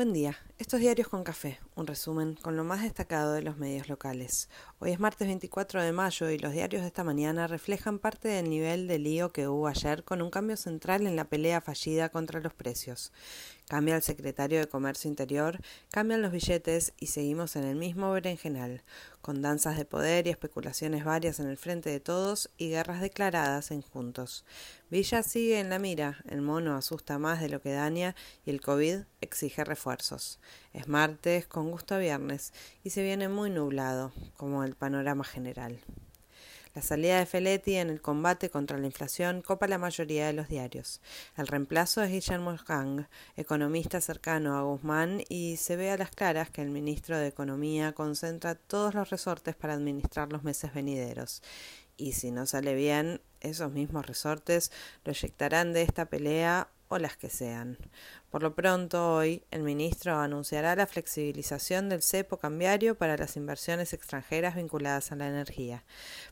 Buen día. Estos diarios con café, un resumen con lo más destacado de los medios locales. Hoy es martes 24 de mayo y los diarios de esta mañana reflejan parte del nivel de lío que hubo ayer con un cambio central en la pelea fallida contra los precios. Cambia el secretario de Comercio Interior, cambian los billetes y seguimos en el mismo berenjenal, con danzas de poder y especulaciones varias en el frente de todos y guerras declaradas en juntos. Villa sigue en la mira, el mono asusta más de lo que daña y el COVID exige refuerzos. Es martes con gusto a viernes y se viene muy nublado, como el panorama general. La salida de Feletti en el combate contra la inflación copa la mayoría de los diarios. El reemplazo es Guillermo Gang, economista cercano a Guzmán, y se ve a las claras que el ministro de Economía concentra todos los resortes para administrar los meses venideros. Y si no sale bien, esos mismos resortes lo eyectarán de esta pelea o las que sean. Por lo pronto, hoy, el ministro anunciará la flexibilización del cepo cambiario para las inversiones extranjeras vinculadas a la energía.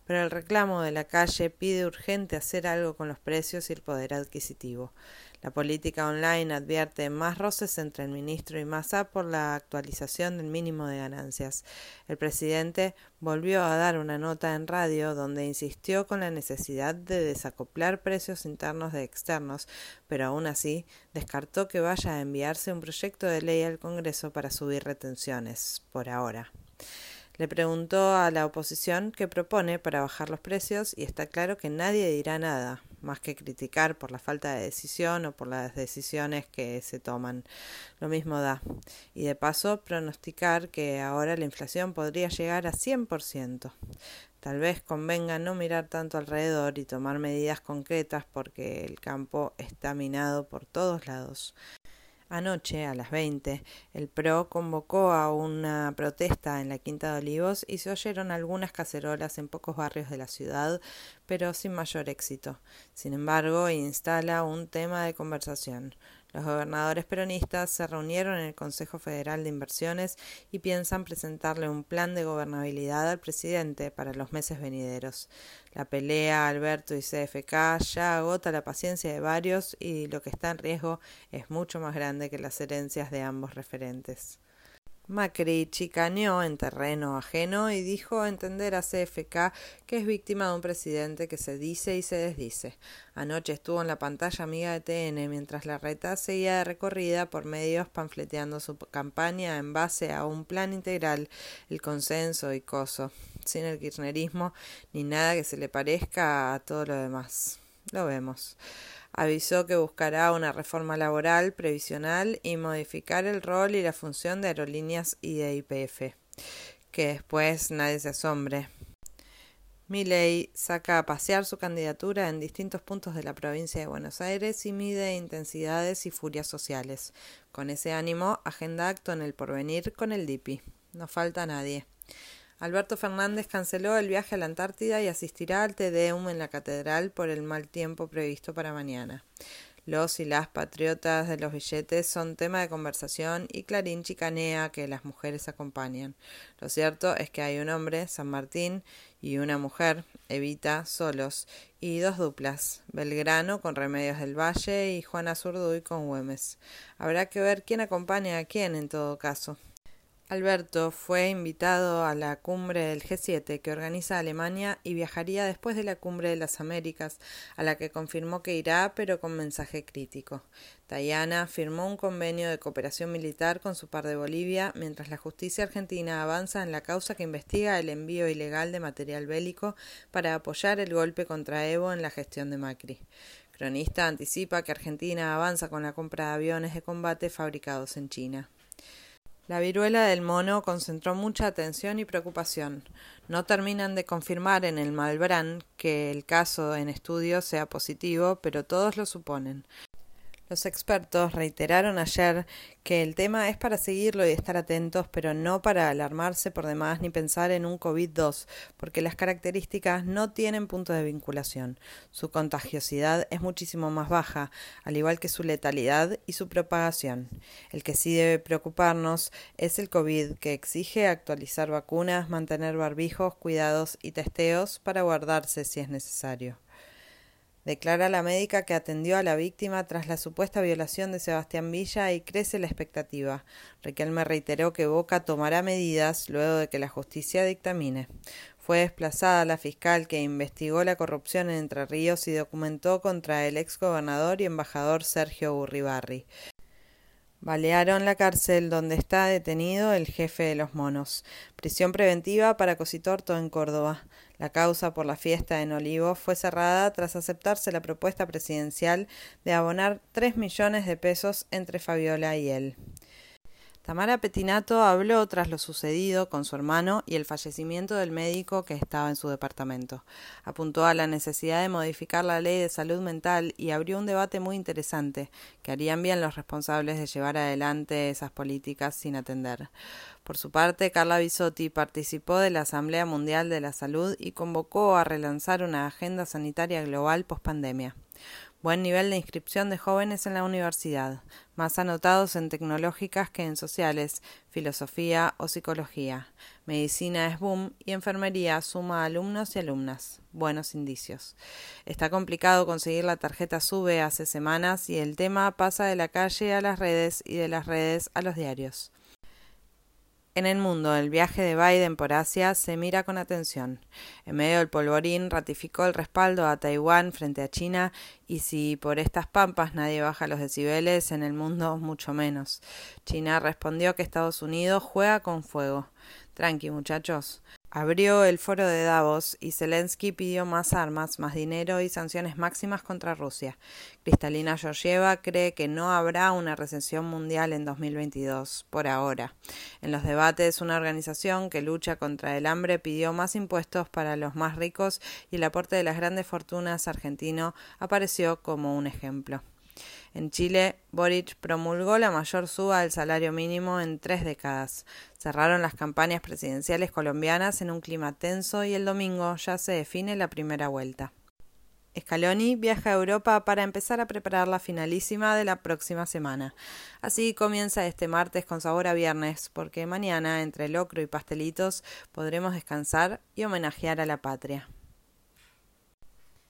Pero el reclamo de la calle pide urgente hacer algo con los precios y el poder adquisitivo. La política online advierte más roces entre el ministro y Massa por la actualización del mínimo de ganancias. El presidente volvió a dar una nota en radio donde insistió con la necesidad de desacoplar precios internos de externos, pero aún así descartó que vaya a enviarse un proyecto de ley al Congreso para subir retenciones, por ahora. Le preguntó a la oposición qué propone para bajar los precios y está claro que nadie dirá nada, más que criticar por la falta de decisión o por las decisiones que se toman. Lo mismo da. Y de paso, pronosticar que ahora la inflación podría llegar a 100%. Tal vez convenga no mirar tanto alrededor y tomar medidas concretas porque el campo está minado por todos lados. Anoche, a las 20, el PRO convocó a una protesta en la Quinta de Olivos y se oyeron algunas cacerolas en pocos barrios de la ciudad, pero sin mayor éxito. Sin embargo, instala un tema de conversación. Los gobernadores peronistas se reunieron en el Consejo Federal de Inversiones y piensan presentarle un plan de gobernabilidad al presidente para los meses venideros. La pelea Alberto y CFK ya agota la paciencia de varios y lo que está en riesgo es mucho más grande que las herencias de ambos referentes. Macri chicaneó en terreno ajeno y dijo entender a CFK que es víctima de un presidente que se dice y se desdice. Anoche estuvo en la pantalla amiga de TN mientras la reta seguía de recorrida por medios panfleteando su campaña en base a un plan integral, el consenso y coso, sin el kirchnerismo ni nada que se le parezca a todo lo demás. Lo vemos avisó que buscará una reforma laboral previsional y modificar el rol y la función de aerolíneas y de IPF. Que después nadie se asombre. Milei saca a pasear su candidatura en distintos puntos de la provincia de Buenos Aires y mide intensidades y furias sociales. Con ese ánimo, agenda acto en el porvenir con el DIPI. No falta nadie. Alberto Fernández canceló el viaje a la Antártida y asistirá al Tedeum en la catedral por el mal tiempo previsto para mañana. Los y las patriotas de los billetes son tema de conversación y Clarín chicanea que las mujeres acompañan. Lo cierto es que hay un hombre, San Martín, y una mujer, Evita, solos, y dos duplas, Belgrano con Remedios del Valle y Juana Zurduy con Güemes. Habrá que ver quién acompaña a quién en todo caso. Alberto fue invitado a la cumbre del G7 que organiza Alemania y viajaría después de la cumbre de las Américas, a la que confirmó que irá, pero con mensaje crítico. Tayana firmó un convenio de cooperación militar con su par de Bolivia, mientras la justicia argentina avanza en la causa que investiga el envío ilegal de material bélico para apoyar el golpe contra Evo en la gestión de Macri. Cronista anticipa que Argentina avanza con la compra de aviones de combate fabricados en China. La viruela del mono concentró mucha atención y preocupación. No terminan de confirmar en el Malbrán que el caso en estudio sea positivo, pero todos lo suponen. Los expertos reiteraron ayer que el tema es para seguirlo y estar atentos, pero no para alarmarse por demás ni pensar en un COVID-2, porque las características no tienen punto de vinculación. Su contagiosidad es muchísimo más baja, al igual que su letalidad y su propagación. El que sí debe preocuparnos es el COVID, que exige actualizar vacunas, mantener barbijos, cuidados y testeos para guardarse si es necesario. Declara la médica que atendió a la víctima tras la supuesta violación de Sebastián Villa y crece la expectativa. Riquelme reiteró que Boca tomará medidas luego de que la justicia dictamine. Fue desplazada la fiscal que investigó la corrupción en Entre Ríos y documentó contra el ex gobernador y embajador Sergio Burribarri. Balearon la cárcel donde está detenido el jefe de los monos. Prisión preventiva para Cositorto en Córdoba. La causa por la fiesta en Olivo fue cerrada tras aceptarse la propuesta presidencial de abonar tres millones de pesos entre Fabiola y él. Tamara Petinato habló tras lo sucedido con su hermano y el fallecimiento del médico que estaba en su departamento. Apuntó a la necesidad de modificar la ley de salud mental y abrió un debate muy interesante que harían bien los responsables de llevar adelante esas políticas sin atender. Por su parte, Carla Bisotti participó de la Asamblea Mundial de la Salud y convocó a relanzar una agenda sanitaria global pospandemia. Buen nivel de inscripción de jóvenes en la universidad, más anotados en tecnológicas que en sociales, filosofía o psicología. Medicina es boom y enfermería suma alumnos y alumnas. Buenos indicios. Está complicado conseguir la tarjeta SUBE hace semanas y el tema pasa de la calle a las redes y de las redes a los diarios. En el mundo, el viaje de Biden por Asia se mira con atención. En medio del polvorín ratificó el respaldo a Taiwán frente a China y si por estas pampas nadie baja los decibeles, en el mundo mucho menos. China respondió que Estados Unidos juega con fuego. Tranqui, muchachos. Abrió el foro de Davos y Zelensky pidió más armas, más dinero y sanciones máximas contra Rusia. Cristalina Georgieva cree que no habrá una recesión mundial en 2022, por ahora. En los debates, una organización que lucha contra el hambre pidió más impuestos para los más ricos y el aporte de las grandes fortunas argentino apareció como un ejemplo. En Chile, Boric promulgó la mayor suba del salario mínimo en tres décadas. Cerraron las campañas presidenciales colombianas en un clima tenso y el domingo ya se define la primera vuelta. Scaloni viaja a Europa para empezar a preparar la finalísima de la próxima semana. Así comienza este martes con sabor a viernes, porque mañana, entre locro y pastelitos, podremos descansar y homenajear a la patria.